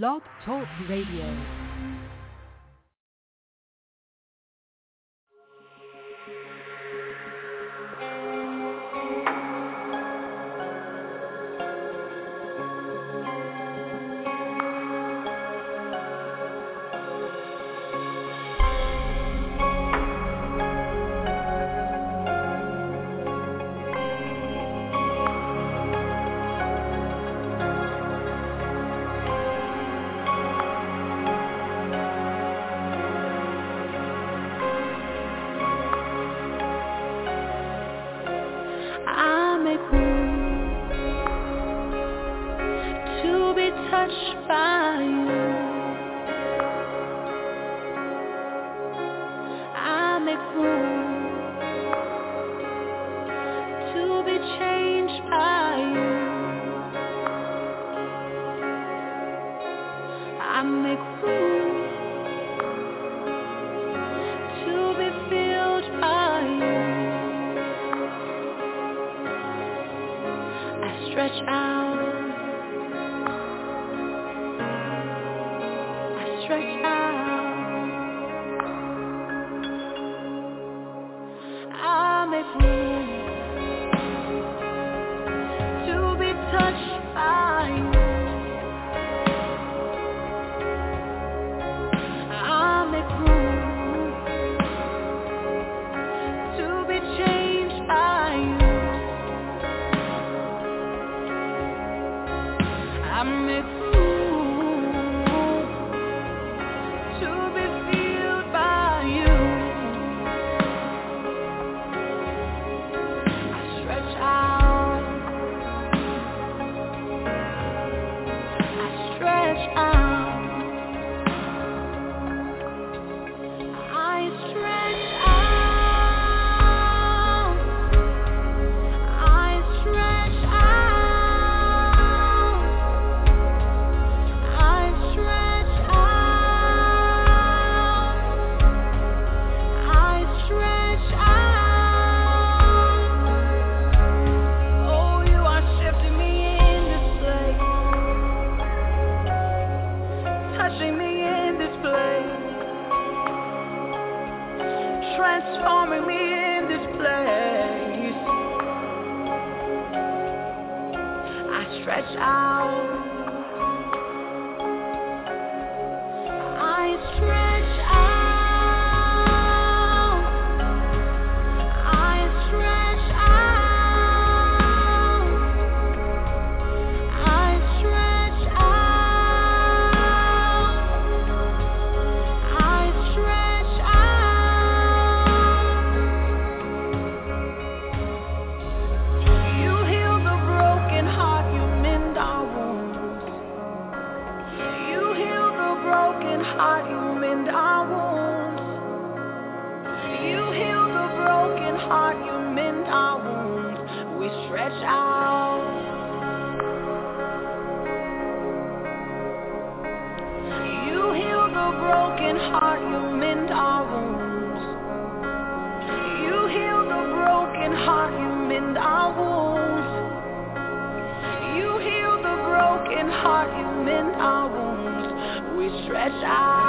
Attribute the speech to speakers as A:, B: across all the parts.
A: Blog Talk Radio.
B: By. Stretch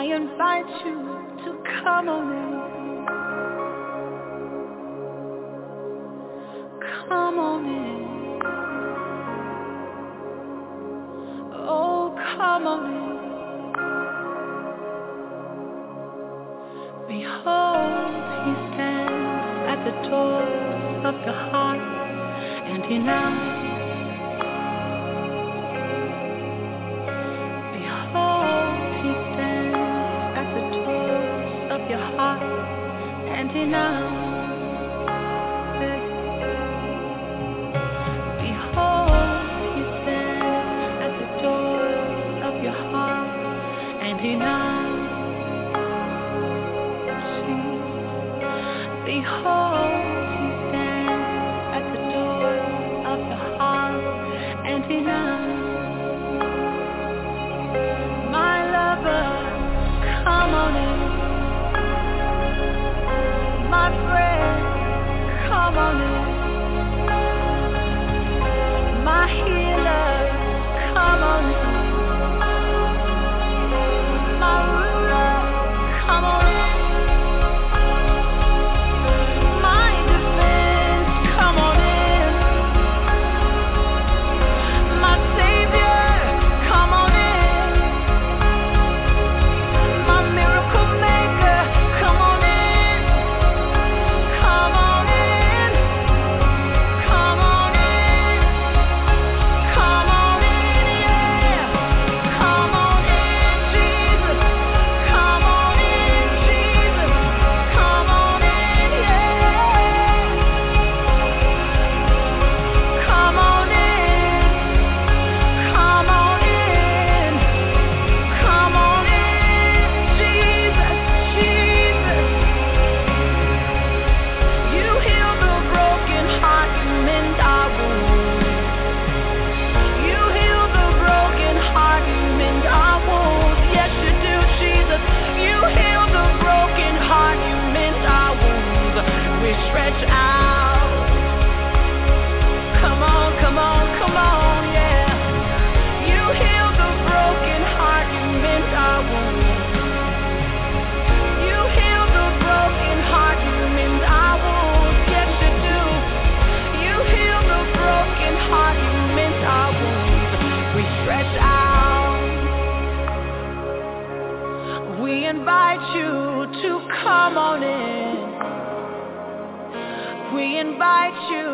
B: I invite you to come on in. Come on in. Oh, come on in. Behold, he stands at the door of your heart, and he knocks. And We invite you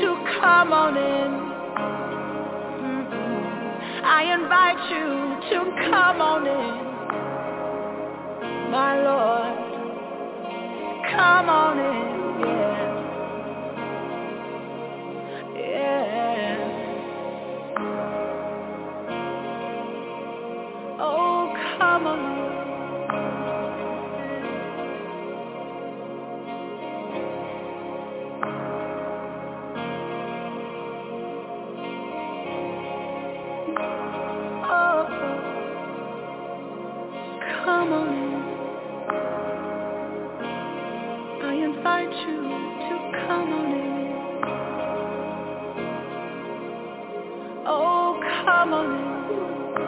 B: to come on in. Mm-mm. I invite you to come on in. My Lord, come on in, yeah. Oh, come on in.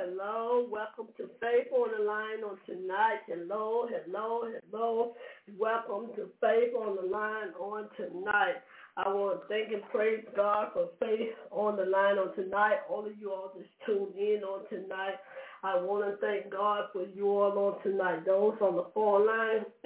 C: Hello. Welcome to Faith on the Line on tonight. Hello, hello, hello. Welcome to Faith on the Line on tonight. I want to thank and praise God for Faith on the Line on tonight. All of you all just tuned in on tonight. I want to thank God for you all on tonight. Those on the phone line,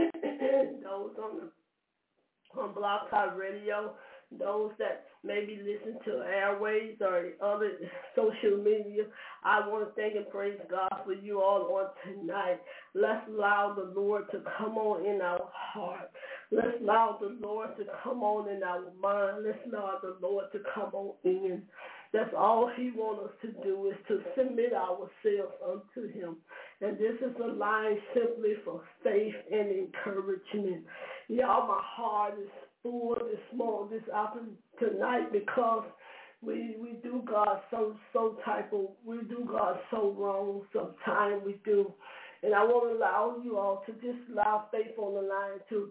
C: those on the on Blog Talk Radio, those that maybe listen to airways or other social media. I want to thank and praise God for you all on tonight. Let's allow the Lord to come on in our heart. Let's allow the Lord to come on in our mind. Let's allow the Lord to come on in. That's all he wants us to do is to submit ourselves unto him. And this is a line simply for faith and encouragement. Y'all, my heart is full this this afternoon, tonight because we we do God so so type of we do God so wrong sometimes we do. And I want to allow you all to just allow faith on the line to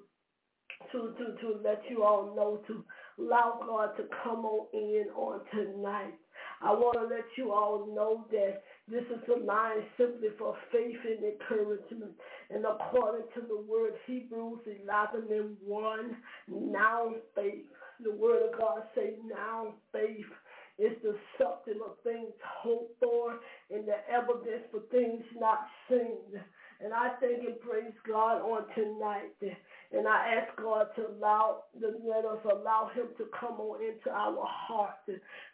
C: to to to let you all know to allow God to come on in on tonight. I want to let you all know that this is a line simply for faith and encouragement. And according to the word Hebrews 11 and 1, now faith. The word of God say now faith is the substance of things hoped for and the evidence for things not seen. And I thank and praise God on tonight. And I ask God to allow, to let us allow him to come on into our heart,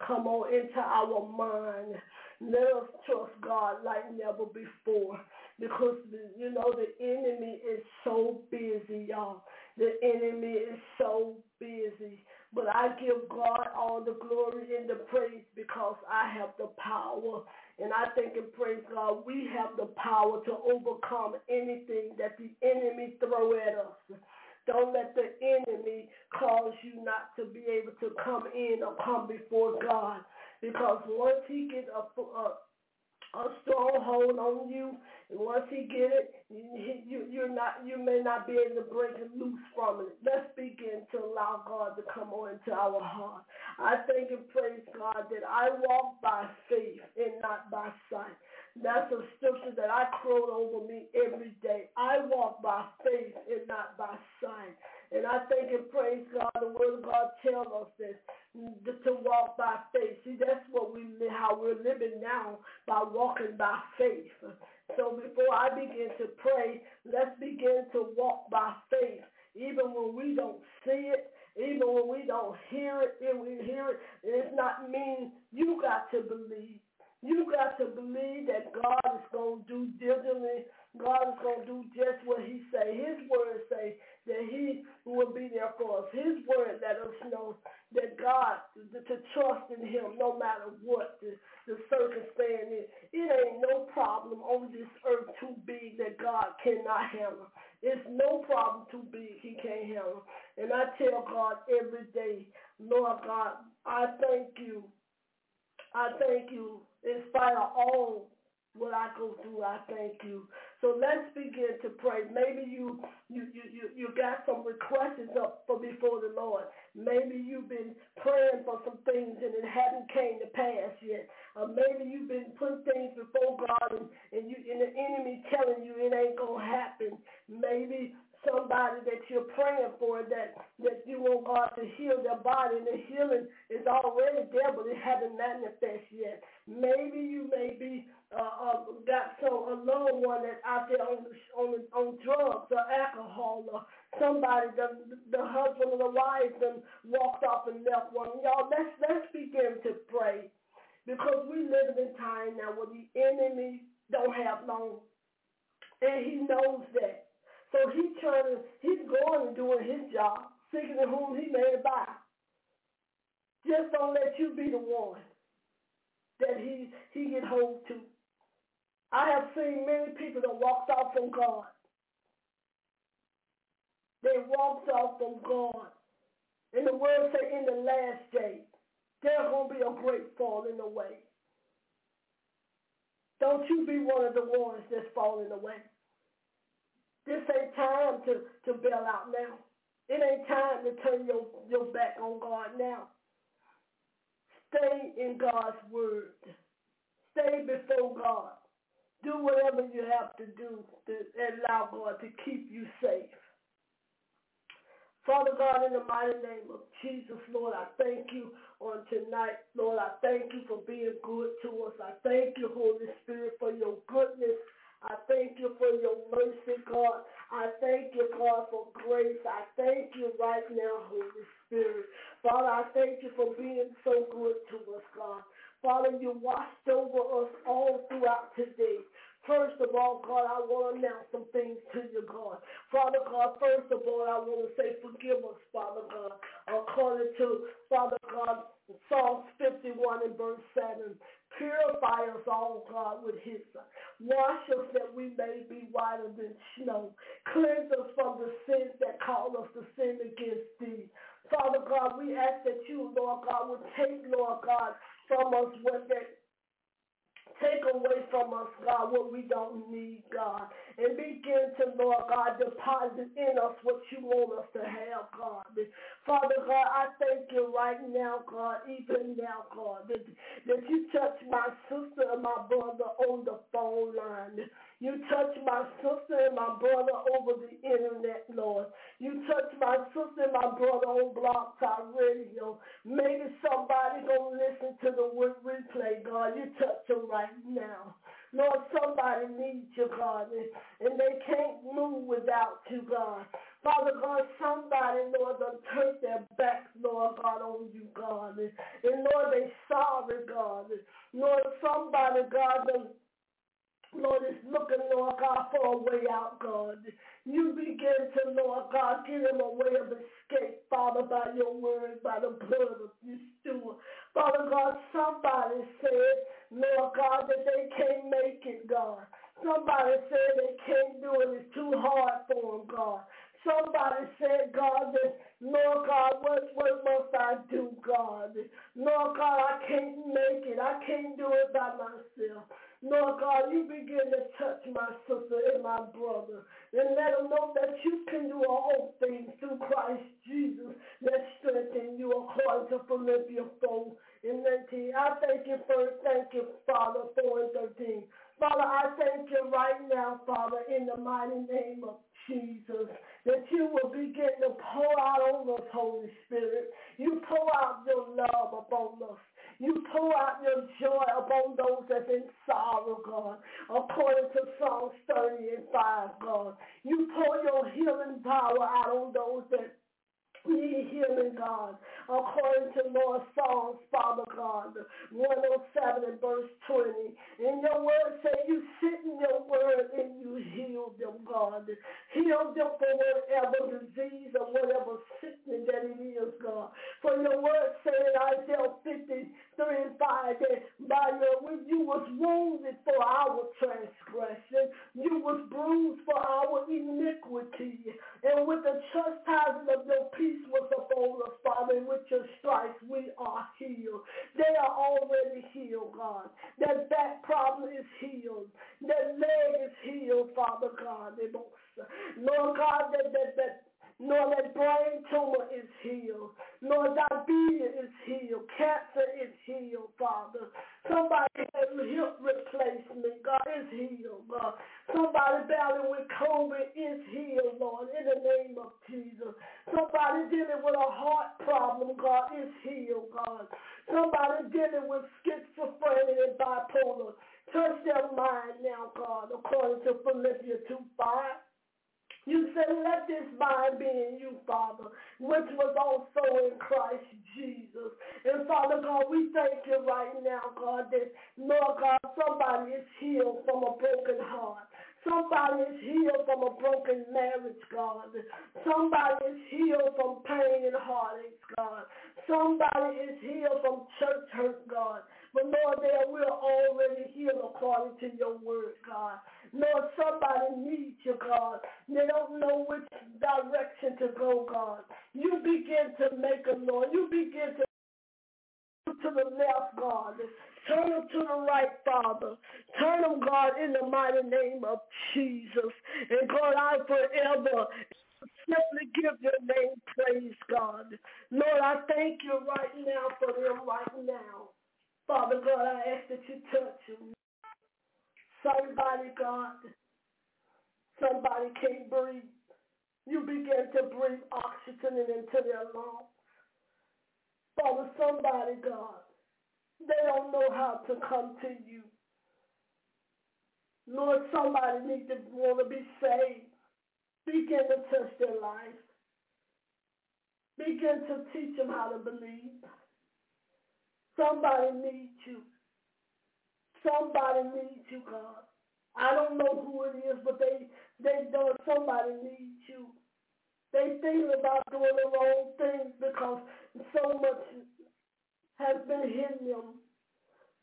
C: come on into our mind. Let us trust God like never before. Because, you know, the enemy is so busy, y'all. The enemy is so busy. But I give God all the glory and the praise because I have the power. And I think and praise God, we have the power to overcome anything that the enemy throw at us. Don't let the enemy cause you not to be able to come in or come before God. Because once he gets a, a, a stronghold on you, and once he get it, you, you're not, you may not be able to break it loose from it. Let's begin to allow God to come on into our heart. I thank and praise God that I walk by faith and not by sight. That's a scripture that I quote over me every day. I walk by faith and not by sight. And I thank and praise God. The word of God tells us this to walk by faith. See, that's what we how we're living now by walking by faith. So before I begin to pray, let's begin to walk by faith. Even when we don't see it, even when we don't hear it, if we hear it, it's not mean you got to believe. You got to believe that God is going to do diligently. God is going to do just what he say. His word say that he will be there for us. His word let us know that God, to, to trust in him no matter what the, the circumstance is. It ain't no problem on this earth too big that God cannot handle. It's no problem too big he can't handle. And I tell God every day, Lord God, I thank you. I thank you in spite of all what I go through, I thank you. So let's begin to pray. Maybe you you you you, you got some requests up for before the Lord. Maybe you've been praying for some things and it hadn't came to pass yet. Or maybe you've been putting things before God and, and you and the enemy telling you it ain't gonna happen. Maybe somebody that you're praying for that that you want God to heal their body and the healing is already there but it hasn't manifested yet. Maybe you may be uh, uh, got so a loved one that's out there on on on drugs or alcohol or somebody the the husband or the wife then walked off and left one. Y'all let's let's begin to pray because we live in time now where the enemy don't have long and he knows that. So he's trying to he's going and doing his job, seeking whom he may buy. Just don't let you be the one that he he get hold to. I have seen many people that walked off from God. They walked off from God. And the word say in the last day, there's to be a great falling away. Don't you be one of the ones that's falling away. This ain't time to, to bail out now. It ain't time to turn your, your back on God now. Stay in God's word. Stay before God. Do whatever you have to do to allow God to keep you safe. Father God, in the mighty name of Jesus, Lord, I thank you on tonight. Lord, I thank you for being good to us. I thank you, Holy Spirit, for your goodness. I thank you for your mercy, God. I thank you, God, for grace. I thank you right now, Holy Spirit. Father, I thank you for being so good to us, God. Father, you watched over us all throughout today. First of all, God, I want to announce some things to you, God. Father God, first of all, I want to say forgive us, Father God, according to, Father God, Psalms 51 and verse 7. Purify us all, God, with hyssop. Wash us that we may be whiter than snow. Cleanse us from the sins that call us to sin against thee. Father God, we ask that you, Lord God, would take, Lord God, from us what that Take away from us, God, what we don't need, God. And begin to, Lord God, deposit in us what you want us to have, God. Father God, I thank you right now, God, even now, God, that, that you touch my sister and my brother on the phone line. You touch my sister and my brother over the internet, Lord. You touch my sister and my brother on Blog Talk Radio. Maybe somebody gonna listen to the word replay, God. You touch them right now. Lord, somebody needs you, God, and they can't move without you, God. Father God, somebody, Lord, done turned their backs, Lord God, on you, God. And, Lord, they sorry, God. Lord, somebody, God, done Lord, is looking, Lord God, for a way out, God. You begin to, Lord God, give him a way of escape, Father, by your word, by the blood of your steward. Father God, somebody said, Lord God, that they can't make it, God. Somebody said they can't do it. It's too hard for them, God. Somebody said, God, that, Lord God, what, what must I do, God? Lord God, I can't make it. I can't do it by myself. Lord God, you begin to touch my sister and my brother and let them know that you can do all things through Christ Jesus that strengthen you according to Philippians 4 and 19. I thank you for thank you, Father, 4 and 13. Father, I thank you right now, Father, in the mighty name of Jesus, that you will begin to pour out on us, Holy Spirit. You pour out your love upon us. You pour out your joy upon those that's in sorrow, God, according to Psalms 30 and 5, God. You pour your healing power out on those that need healing, God, according to Lord Psalms, Father God, 107 and verse 20. In your word say you sit in your word and you heal them, God. Heal them for whatever disease or whatever sickness that it is, God. For your word say in Isaiah 53 and 5 that by your you was wounded for our transgression, you was bruised for our iniquity, and with the chastisement of your peace peace was upon us, Father, and with your stripes we are healed. They are already healed, God. That back problem is healed. That leg is healed, Father God. Lord God, that, that, that nor that brain tumor is healed, nor diabetes is healed, cancer is healed, Father. Somebody has hip replacement, God, is healed, God. Somebody battling with COVID is healed, Lord, in the name of Jesus. Somebody dealing with a heart problem, God, is healed, God. Somebody dealing with schizophrenia and bipolar. Touch their mind now, God, according to Philippians 2 5. You said, let this mind be in you, Father, which was also in Christ Jesus. And Father God, we thank you right now, God, that, Lord God, somebody is healed from a broken heart. Somebody is healed from a broken marriage, God. Somebody is healed from pain and heartaches, God. Somebody is healed from church hurt, God. But Lord, there we're already healed according to your word, God. Lord, somebody needs you, God. They don't know which direction to go, God. You begin to make them, Lord. You begin to to the left, God. Turn them to the right, Father. Turn them, God, in the mighty name of Jesus. And God, I forever simply give your name praise, God. Lord, I thank you right now for them right now. Father God, I ask that you touch them. Somebody, God, somebody can't breathe. You begin to breathe oxygen into their lungs. Father, somebody, God, they don't know how to come to you. Lord, somebody needs to want to be saved. Begin to touch their life. Begin to teach them how to believe. Somebody needs you. Somebody needs you, God. I don't know who it is, but they they know somebody needs you. They think about doing the wrong things because so much has been hitting them.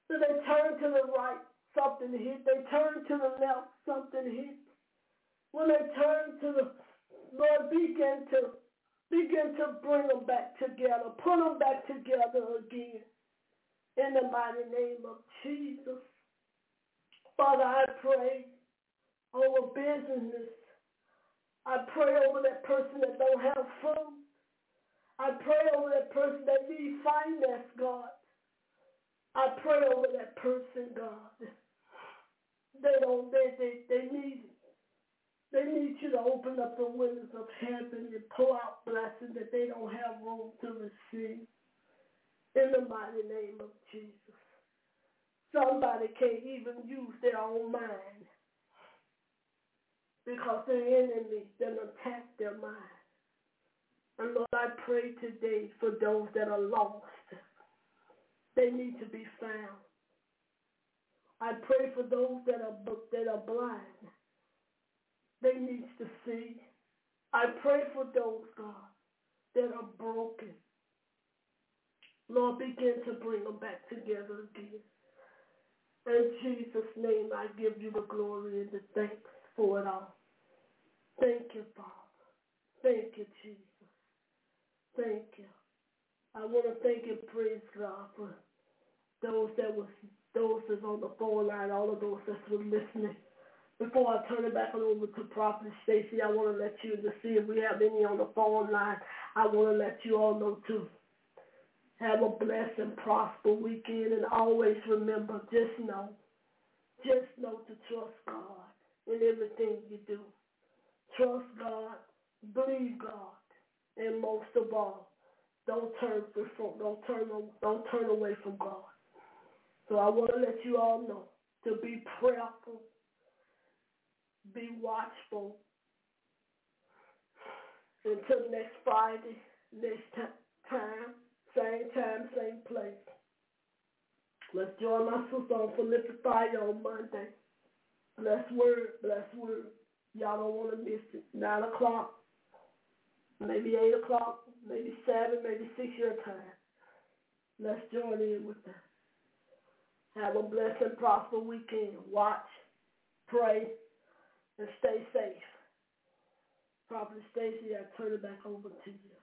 C: So they turn to the right, something hit. They turn to the left, something hit. When they turn to the Lord, begin to begin to bring them back together, put them back together again. In the mighty name of Jesus. Father, I pray over business. I pray over that person that don't have food. I pray over that person that needs finance, God. I pray over that person, God. They don't, they, they, they need they need you to open up the windows of heaven and pour out blessings that they don't have room to receive. In the mighty name of Jesus. Somebody can't even use their own mind because the enemy then attack their mind. And Lord, I pray today for those that are lost. They need to be found. I pray for those that are that are blind. They need to see. I pray for those, God, that are broken. Lord, begin to bring them back together again. In Jesus' name, I give you the glory and the thanks for it all. Thank you, Father. Thank you, Jesus. Thank you. I want to thank and praise God for those that was those that's on the phone line, all of those that were listening. Before I turn it back over to Prophet Stacy, I want to let you to see if we have any on the phone line. I want to let you all know too. Have a blessed and prosperous weekend and always remember, just know, just know to trust God in everything you do. Trust God, believe God, and most of all, don't turn from, don't turn, don't turn away from God. So I want to let you all know to be prayerful, be watchful. Until next Friday, next time, same time, same place. Let's join my sister on Prolific Fire on Monday. Bless word, bless word. Y'all don't want to miss it. 9 o'clock, maybe 8 o'clock, maybe 7, maybe 6 your time. Let's join in with them. Have a blessed and prosperous weekend. Watch, pray, and stay safe. Prophet Stacy, I turn it back over to you.